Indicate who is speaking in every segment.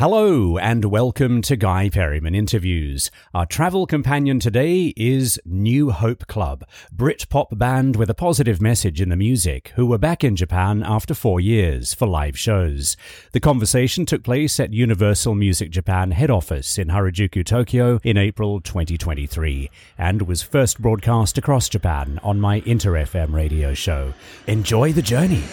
Speaker 1: Hello and welcome to Guy Perryman Interviews. Our travel companion today is New Hope Club, Brit pop band with a positive message in the music, who were back in Japan after four years for live shows. The conversation took place at Universal Music Japan head office in Harajuku, Tokyo in April 2023 and was first broadcast across Japan on my Inter FM radio show. Enjoy the journey.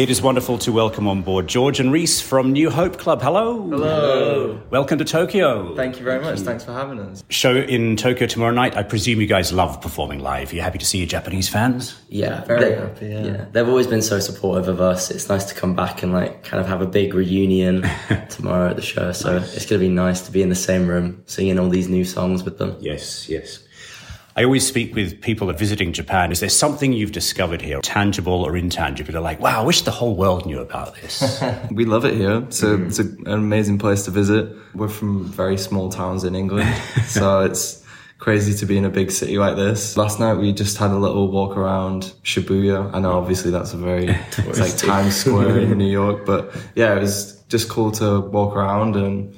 Speaker 1: It is wonderful to welcome on board George and Reece from New Hope Club. Hello.
Speaker 2: Hello.
Speaker 1: Welcome to Tokyo.
Speaker 2: Thank you very much. Thanks for having us.
Speaker 1: Show in Tokyo tomorrow night. I presume you guys love performing live. Are you happy to see your Japanese fans?
Speaker 3: Yeah,
Speaker 2: Very
Speaker 3: they-
Speaker 2: happy, yeah.
Speaker 3: They've always been so supportive of us. It's nice to come back and like kind of have a big reunion tomorrow at the show. So it's going to be nice to be in the same room singing all these new songs with them.
Speaker 1: Yes, yes. I always speak with people that are visiting Japan. Is there something you've discovered here, tangible or intangible? They're like, wow, I wish the whole world knew about this.
Speaker 2: We love it here. So mm. it's a, an amazing place to visit. We're from very small towns in England, so it's crazy to be in a big city like this. Last night we just had a little walk around Shibuya. I know obviously that's a very it's like Times Square in New York, but yeah, it was just cool to walk around and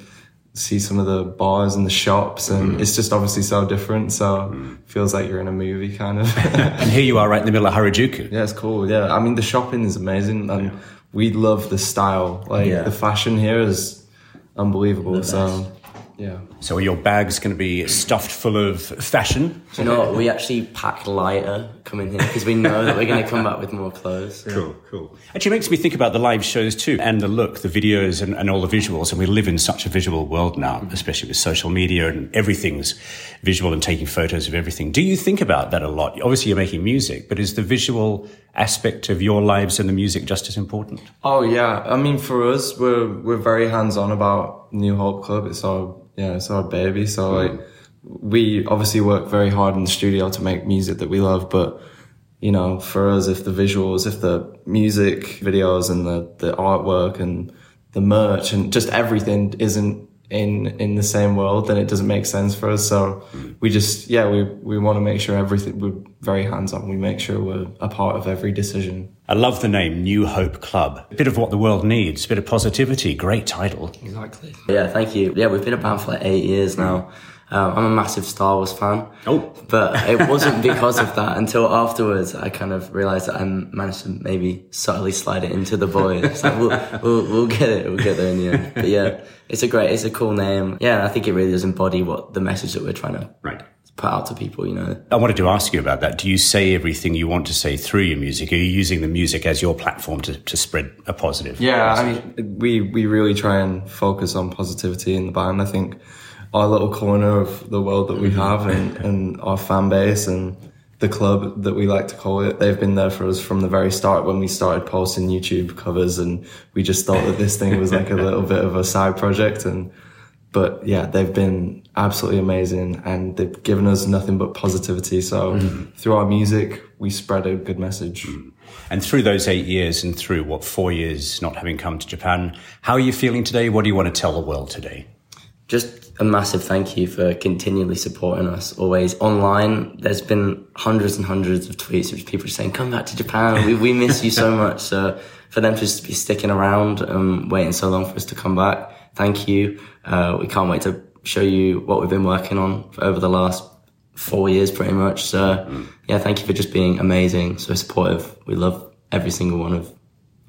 Speaker 2: see some of the bars and the shops and mm. it's just obviously so different so mm. feels like you're in a movie kind of
Speaker 1: and here you are right in the middle of Harajuku.
Speaker 2: Yeah, it's cool. Yeah, I mean the shopping is amazing, and we love the style. Like
Speaker 3: Yeah.
Speaker 2: the fashion here is unbelievable. So, yeah,
Speaker 1: So are your bags going to be stuffed full of fashion?
Speaker 3: Do you know what? We actually pack lighter coming here because we know that we're going to come back with more clothes.
Speaker 1: Cool, cool. Actually, it makes me think about the live shows too, and the look, the videos, and, and all the visuals. And we live in such a visual world now, mm. especially with social media and everything's visual and taking photos of everything. Do you think about that a lot? Obviously, you're making music, but is the visual aspect of your lives and the music just as important?
Speaker 2: Oh yeah, I mean for us, we're we're very hands on about New Hope Club. It's our yeah, it's our baby. So like, we obviously work very hard in the studio to make music that we love, but you know, for us, if the visuals, if the music videos and the the artwork and the merch and just everything isn't in in the same world, then it doesn't make sense for us. So we just yeah, we we want to make sure everything we're very hands on. We make sure we're a part of every decision.
Speaker 1: I love the name New Hope Club. A bit of what the world needs, a bit of positivity. Great title.
Speaker 2: Exactly.
Speaker 3: Yeah, thank you. Yeah, we've been a band for like eight years now. Um, I'm a massive Star Wars fan.
Speaker 1: Oh.
Speaker 3: But it wasn't because of that until afterwards I kind of realised that I managed to maybe subtly slide it into the boys. It's like, we'll, we'll, we'll get it, we'll get there in the end. But yeah, it's a great, it's a cool name. Yeah, I think it really does embody what the message that we're trying to
Speaker 1: Right.
Speaker 3: put out to people, you know.
Speaker 1: I wanted to ask you about that. Do you say everything you want to say through your music? Are you using the music as your platform to, to spread a positive?
Speaker 2: Yeah, I mean, we we really try and focus on positivity in the band. I think our little corner of the world that we mm-hmm. have and, and our fan base and the club that we like to call it, they've been there for us from the very start when we started posting YouTube covers and we just thought that this thing was like a little bit of a side project and but yeah, they've been absolutely amazing and they've given us nothing but positivity. So mm-hmm. through our music, we spread a good message. Mm-hmm.
Speaker 1: And through those eight years and through what four years not having come to Japan, how are you feeling today? What do you want to tell the world today?
Speaker 3: Just a massive thank you for continually supporting us always. Online there's been hundreds and hundreds of tweets of people saying come back to japan. We, we miss you so much. So for them to just be sticking around and waiting so long for us to come back thank you. Uh, we can't wait to show you what we've been working on over the last four years pretty much. So yeah thank you for just being amazing so supportive. We love every single one of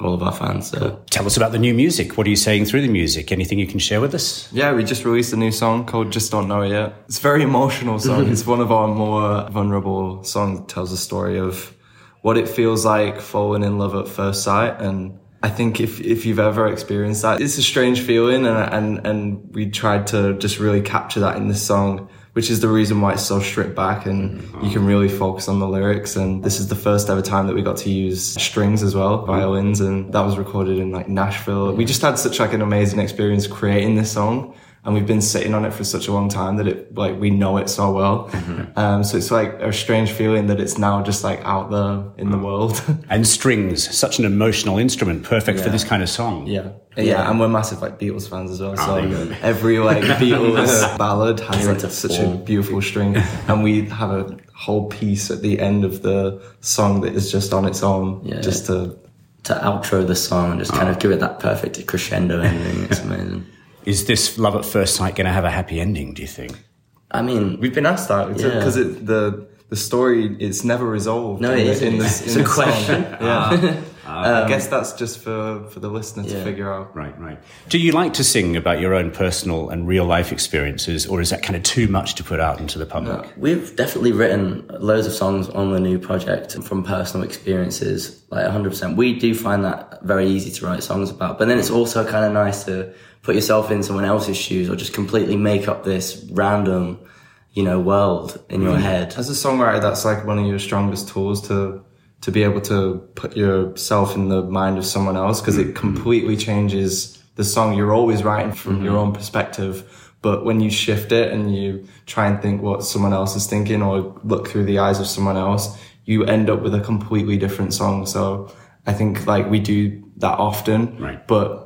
Speaker 3: all of our fans so
Speaker 1: Tell us about the new music. What are you saying through the music? Anything you can share with us?
Speaker 2: Yeah, we just released a new song called Just Don't Know Yet. It's a very emotional song. it's one of our more vulnerable songs. It tells a story of what it feels like falling in love at first sight. And I think if, if you've ever experienced that, it's a strange feeling. And, and, and we tried to just really capture that in this song, which is the reason why it's so stripped back and mm-hmm. you can really focus on the lyrics. And this is the first ever time that we got to use strings as well, mm-hmm. violins. And that was recorded in like Nashville. We just had such like an amazing experience creating this song and we've been sitting on it for such a long time that it like we know it so well. Mm-hmm. Um, so it's like a strange feeling that it's now just like out there in the world.
Speaker 1: And strings, such an emotional instrument, perfect for this kind of song.
Speaker 2: yeah. yeah, and we're massive like Beatles fans as well. Ah, so
Speaker 1: there you go.
Speaker 2: every like Beatles ballad has like such a beautiful string, and we have a whole piece at the end of the song that is just on its own,
Speaker 3: Yeah.
Speaker 2: just to
Speaker 3: to outro the song and just kind of ah. give it that perfect crescendo ending. It's amazing.
Speaker 1: Is this love at first sight going to have a happy ending? Do you think?
Speaker 3: I mean,
Speaker 2: We've been asked that
Speaker 3: Yeah.
Speaker 2: because the the story it's never resolved.
Speaker 3: No,
Speaker 2: in
Speaker 3: it
Speaker 2: the-
Speaker 3: isn't.
Speaker 2: in the,
Speaker 3: It's
Speaker 2: in
Speaker 3: a question. Ah.
Speaker 2: Song. Yeah, I um, guess that's just for for the listener to figure out.
Speaker 1: Right, right. Do you like to sing about your own personal and real life experiences, or is that kind of too much to put out into the public?
Speaker 3: We've definitely written loads of songs on the new project from personal experiences, like 100%. We do find that very easy to write songs about, but then it's also kind of nice to put yourself in someone else's shoes or just completely make up this random, you know, world in your mm. head.
Speaker 2: As a songwriter, that's like one of your strongest tools to to be able to put yourself in the mind of someone else because it mm-hmm. completely changes the song. You're always writing from mm-hmm. your own perspective, but when you shift it and you try and think what someone else is thinking or look through the eyes of someone else, you end up with a completely different song. So I think like we do that often,
Speaker 1: Right.
Speaker 2: but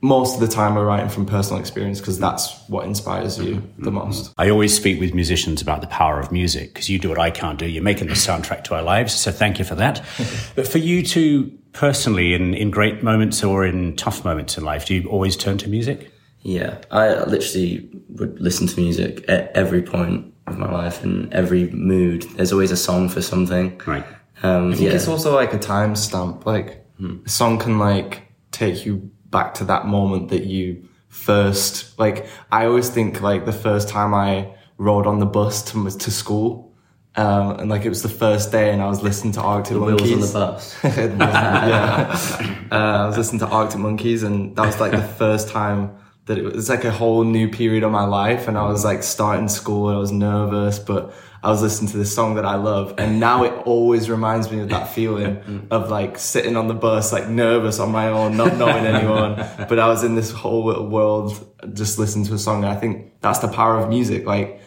Speaker 2: most of the time we're writing from personal experience because that's what inspires you mm-hmm. the mm-hmm. most.
Speaker 1: I always speak with musicians about the power of music because you do what I can't do. You're making the soundtrack to our lives, so thank you for that. but for you two personally, in, in great moments or in tough moments in life, do you always turn to music?
Speaker 3: Yeah, I literally would listen to music at every point of my life and every mood. There's always a song for something.
Speaker 1: Right.
Speaker 3: Um,
Speaker 2: I think
Speaker 3: yeah.
Speaker 2: it's also like a time stamp. Like hmm. a song can like take you back to that moment that you first like. I always think like the first time I rode on the bus to to school, um, and like it was the first day, and I was listening to Arctic
Speaker 3: Wheels
Speaker 2: Monkeys.
Speaker 3: on the bus.
Speaker 2: yeah, uh, I was listening to Arctic Monkeys, and that was like the first time that it was like a whole new period of my life, and I was like starting school, and I was nervous, but I was listening to this song that I love, and now it always reminds me of that feeling mm. of like sitting on the bus, like nervous on my own, not knowing anyone, but I was in this whole little world, just listening to a song, and I think that's the power of music, like.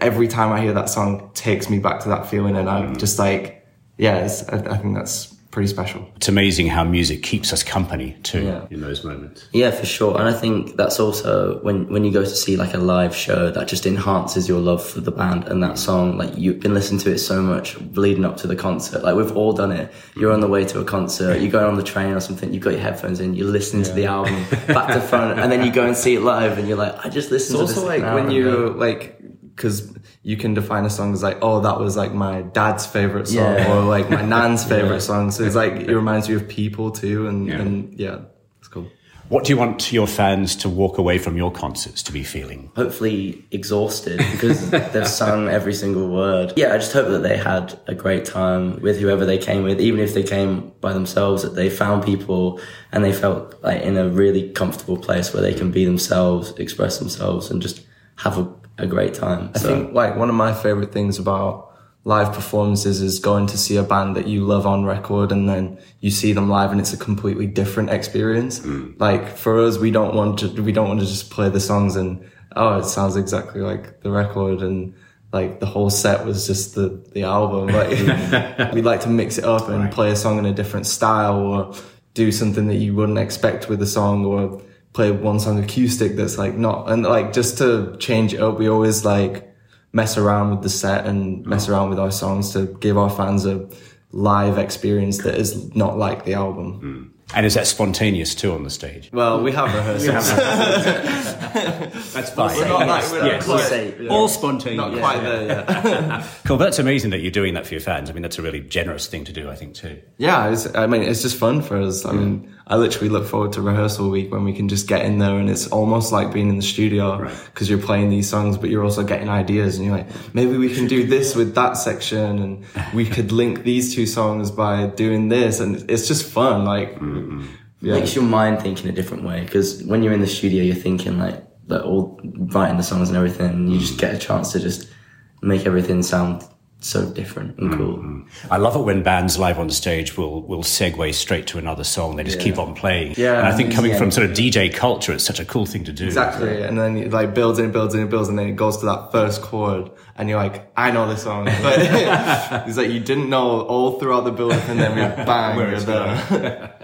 Speaker 2: Every time I hear that song, takes me back to that feeling, and I'm mm. just like, yeah, it's, I, I think that's pretty special.
Speaker 1: It's amazing how music keeps us company too
Speaker 3: Yeah.
Speaker 1: in those moments.
Speaker 3: Yeah, for sure. And I think that's also when, when you go to see like a live show that just enhances your love for the band and that song. Like you've been listening to it so much leading up to the concert. Like we've all done it. You're on the way to a concert, you're going on the train or something, you've got your headphones in, you're listening to the album back to front, and then you go and see it live and you're like, I just listened
Speaker 2: It's
Speaker 3: to
Speaker 2: also
Speaker 3: this.
Speaker 2: like
Speaker 3: an
Speaker 2: when you
Speaker 3: ago.
Speaker 2: like because you can define a song as like oh that was like my dad's favorite song
Speaker 3: Yeah.
Speaker 2: or like my nan's favorite song so it's like it reminds you of people too and
Speaker 1: Yeah.
Speaker 2: and yeah it's cool
Speaker 1: What do you want your fans to walk away from your concerts to be feeling?
Speaker 3: hopefully exhausted because they've sung every single word. Yeah, I just hope that they had a great time with whoever they came with, even if they came by themselves, that they found people and they felt like in a really comfortable place where they can be themselves, express themselves and just have a, a great time.
Speaker 2: I think like one of my favorite things about live performances is going to see a band that you love on record and then you see them live and it's a completely different experience. Hmm. Like for us, we don't want to, we don't want to just play the songs and, oh, it sounds exactly like the record and like the whole set was just the, the album. Like we like to mix it up and play a song in a different style or do something that you wouldn't expect with the song or play one song acoustic that's like not, and like just to change it up, we always like, mess around with the set and mess mm. around with our songs to give our fans a live experience that is not like the album. Mm.
Speaker 1: And is that spontaneous too on the stage?
Speaker 2: Well, we have rehearsals.
Speaker 1: That's fine.
Speaker 2: We're not like, we're not quite,
Speaker 3: Say-
Speaker 2: yeah,
Speaker 1: All spontaneous.
Speaker 2: not quite there yet.
Speaker 1: Cool. But that's amazing that you're doing that for your fans. I mean, that's a really generous thing to do, I think, too.
Speaker 2: yeah, it's, I mean, it's just fun for us. I mean, I literally look forward to rehearsal week when we can just get in there and it's almost like being in the studio because you're playing these songs, but you're also getting ideas and you're like, maybe we can do this with that section and we could link these two songs by doing this. And it's just fun. Like, mm-hmm. yeah.
Speaker 3: makes your mind think in a different way because when you're in the studio you're thinking like like all writing the songs and everything and you just get a chance to just make everything sound so different and mm-hmm. cool
Speaker 1: I love it when bands live on stage will will segue straight to another song. They just keep on playing.
Speaker 2: Yeah,
Speaker 1: and I think coming
Speaker 3: yeah.
Speaker 1: from sort of DJ culture, it's such a cool thing to do.
Speaker 2: Exactly, and then it like builds and builds and builds, and then it goes to that first chord, and you're like, I know this song. But it's like you didn't know all throughout the build, and then we bang, you're there.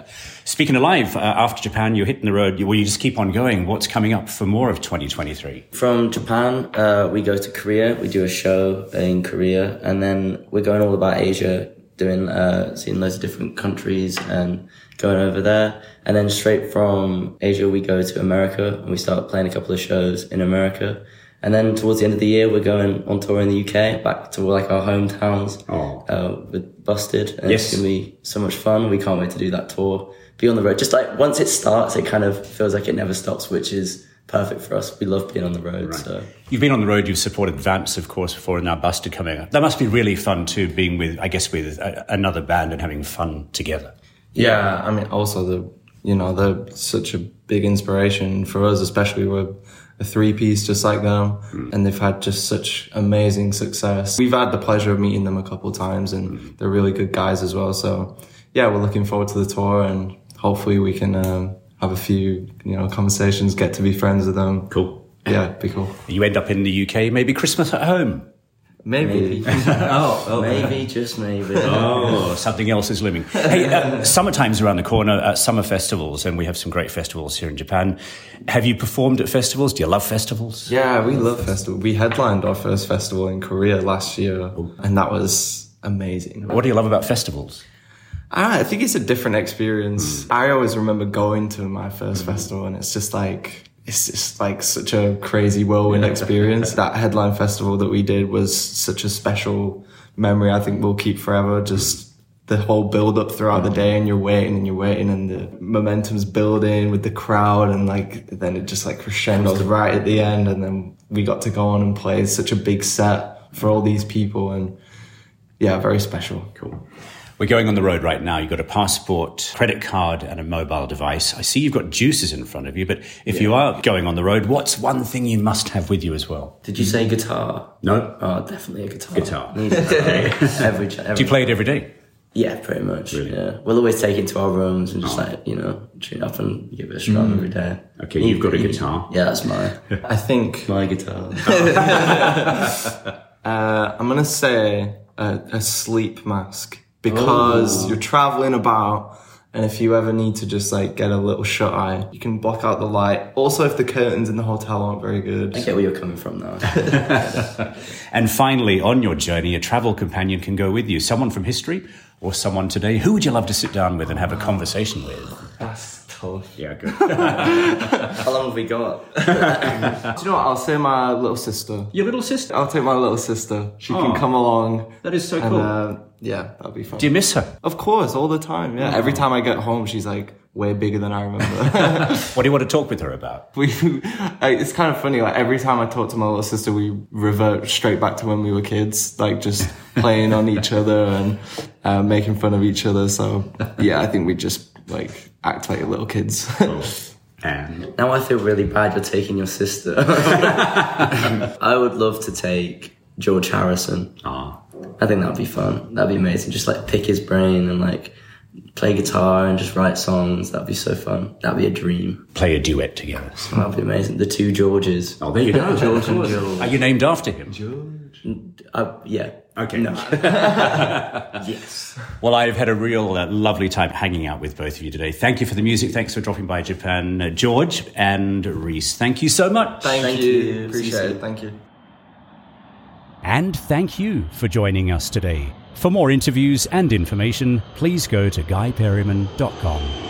Speaker 1: Speaking of live, uh, after Japan, you're hitting the road. You, well, you just keep on going. What's coming up for more of 2023?
Speaker 3: from japan uh, we go to korea we do a show in korea and then we're going all about asia doing uh, seeing loads of different countries and going over there. And then straight from Asia, we go to America and we start playing a couple of shows in America. And then towards the end of the year, we're going on tour in the UK, back to like our hometowns
Speaker 1: Oh.
Speaker 3: uh, with Busted. And
Speaker 1: Yes.
Speaker 3: it's gonna be so much fun. We can't wait to do that tour. Be on the road. Just like once it starts, it kind of feels like it never stops, which is perfect for us. We love being on the road. So
Speaker 1: You've been on the road, you've supported Vamps, of course, before, and now Busted coming up. That must be really fun too, being with, I guess, with a, another band and having fun together.
Speaker 2: Yeah, I mean, also the you know they're such a big inspiration for us, especially we're a three piece just like them, hmm. and they've had just such amazing success. We've had the pleasure of meeting them a couple times, and hmm. they're really good guys as well. So yeah, we're looking forward to the tour, and hopefully we can um, have a few you know conversations, get to be friends with them.
Speaker 1: Cool.
Speaker 2: Yeah, be cool.
Speaker 1: You end up in the UK, maybe Christmas at home.
Speaker 2: Maybe.
Speaker 1: oh,
Speaker 3: maybe, just maybe.
Speaker 1: Oh, something else is looming. Hey, uh, summertime's around the corner at summer festivals, and we have some great festivals here in Japan. Have you performed at festivals? Do you love festivals?
Speaker 2: Yeah, we love festivals. We headlined our first festival in Korea last year, and that was amazing.
Speaker 1: What do you love about festivals?
Speaker 2: I think it's a different experience. Hmm. I always remember going to my first hmm. festival, and it's just like it's just like such a crazy whirlwind experience. that headline festival that we did was such a special memory. I think we'll keep forever. Just the whole build up throughout the day, and you're waiting and you're waiting, and the momentum's building with the crowd, and like then it just like crescendos right at the end, and then we got to go on and play such a big set for all these people, and yeah, very special.
Speaker 1: Cool. We're going on the road right now. You've got a passport, credit card, and a mobile device. I see you've got juices in front of you, but if you are going on the road, what's one thing you must have with you as well?
Speaker 3: Did you say guitar?
Speaker 1: No?
Speaker 3: Oh, definitely a guitar.
Speaker 1: Guitar.
Speaker 3: Every, every
Speaker 1: Do you play it every day?
Speaker 3: Yeah, pretty much. Yeah, we'll always take it to our rooms and just like you know tune up and give it a strum every day.
Speaker 1: Okay, you've got a guitar.
Speaker 3: Yeah, that's my
Speaker 2: I think
Speaker 3: my guitar.
Speaker 2: Uh, I'm gonna say a, a sleep mask because oh. you're traveling about, and if you ever need to just like get a little shut eye, you can block out the light. Also, if the curtains in the hotel aren't very good,
Speaker 3: I get where you're coming from now.
Speaker 1: And finally, on your journey, a travel companion can go with you. Someone from history or someone today. Who would you love to sit down with and have a conversation with?
Speaker 2: that's
Speaker 1: Yeah, good.
Speaker 3: How long have we got?
Speaker 2: Do you know what? I'll say my little sister.
Speaker 1: Your little sister.
Speaker 2: I'll take my little sister. She
Speaker 1: Oh.
Speaker 2: can come along.
Speaker 1: That is so
Speaker 2: And
Speaker 1: cool.
Speaker 2: uh, yeah, that'll be fun.
Speaker 1: Do you miss her?
Speaker 2: of course, all the time. Yeah, every time I get home, she's like way bigger than I remember.
Speaker 1: What do you want to talk with her about?
Speaker 2: we it's kind of funny like every time i talk to my little sister we revert straight back to when we were kids like just playing on each other and uh, making fun of each other so yeah i think we just like act like little kids
Speaker 1: And
Speaker 3: Now I feel really bad you're taking your sister. I would love to take George Harrison.
Speaker 1: ah,
Speaker 3: I think that'd be fun. That'd be amazing. Just like pick his brain and like play guitar and just write songs. That'd be so fun. That'd be a dream.
Speaker 1: play a duet together.
Speaker 3: That'd be amazing. The two Georges.
Speaker 1: Oh, there you go.
Speaker 3: George and George.
Speaker 1: Are you named after him?
Speaker 3: Uh, yeah.
Speaker 1: Okay.
Speaker 3: No. yes.
Speaker 1: Well, I've had a real uh, lovely time hanging out with both of you today. Thank you for the music. Thanks for dropping by Japan, uh, George and Reece. Thank you so much.
Speaker 2: thank,
Speaker 3: Thank
Speaker 2: you.
Speaker 3: you.
Speaker 2: Appreciate it thank you
Speaker 1: And thank you for joining us today. For more interviews and information, please go to guyperryman.com.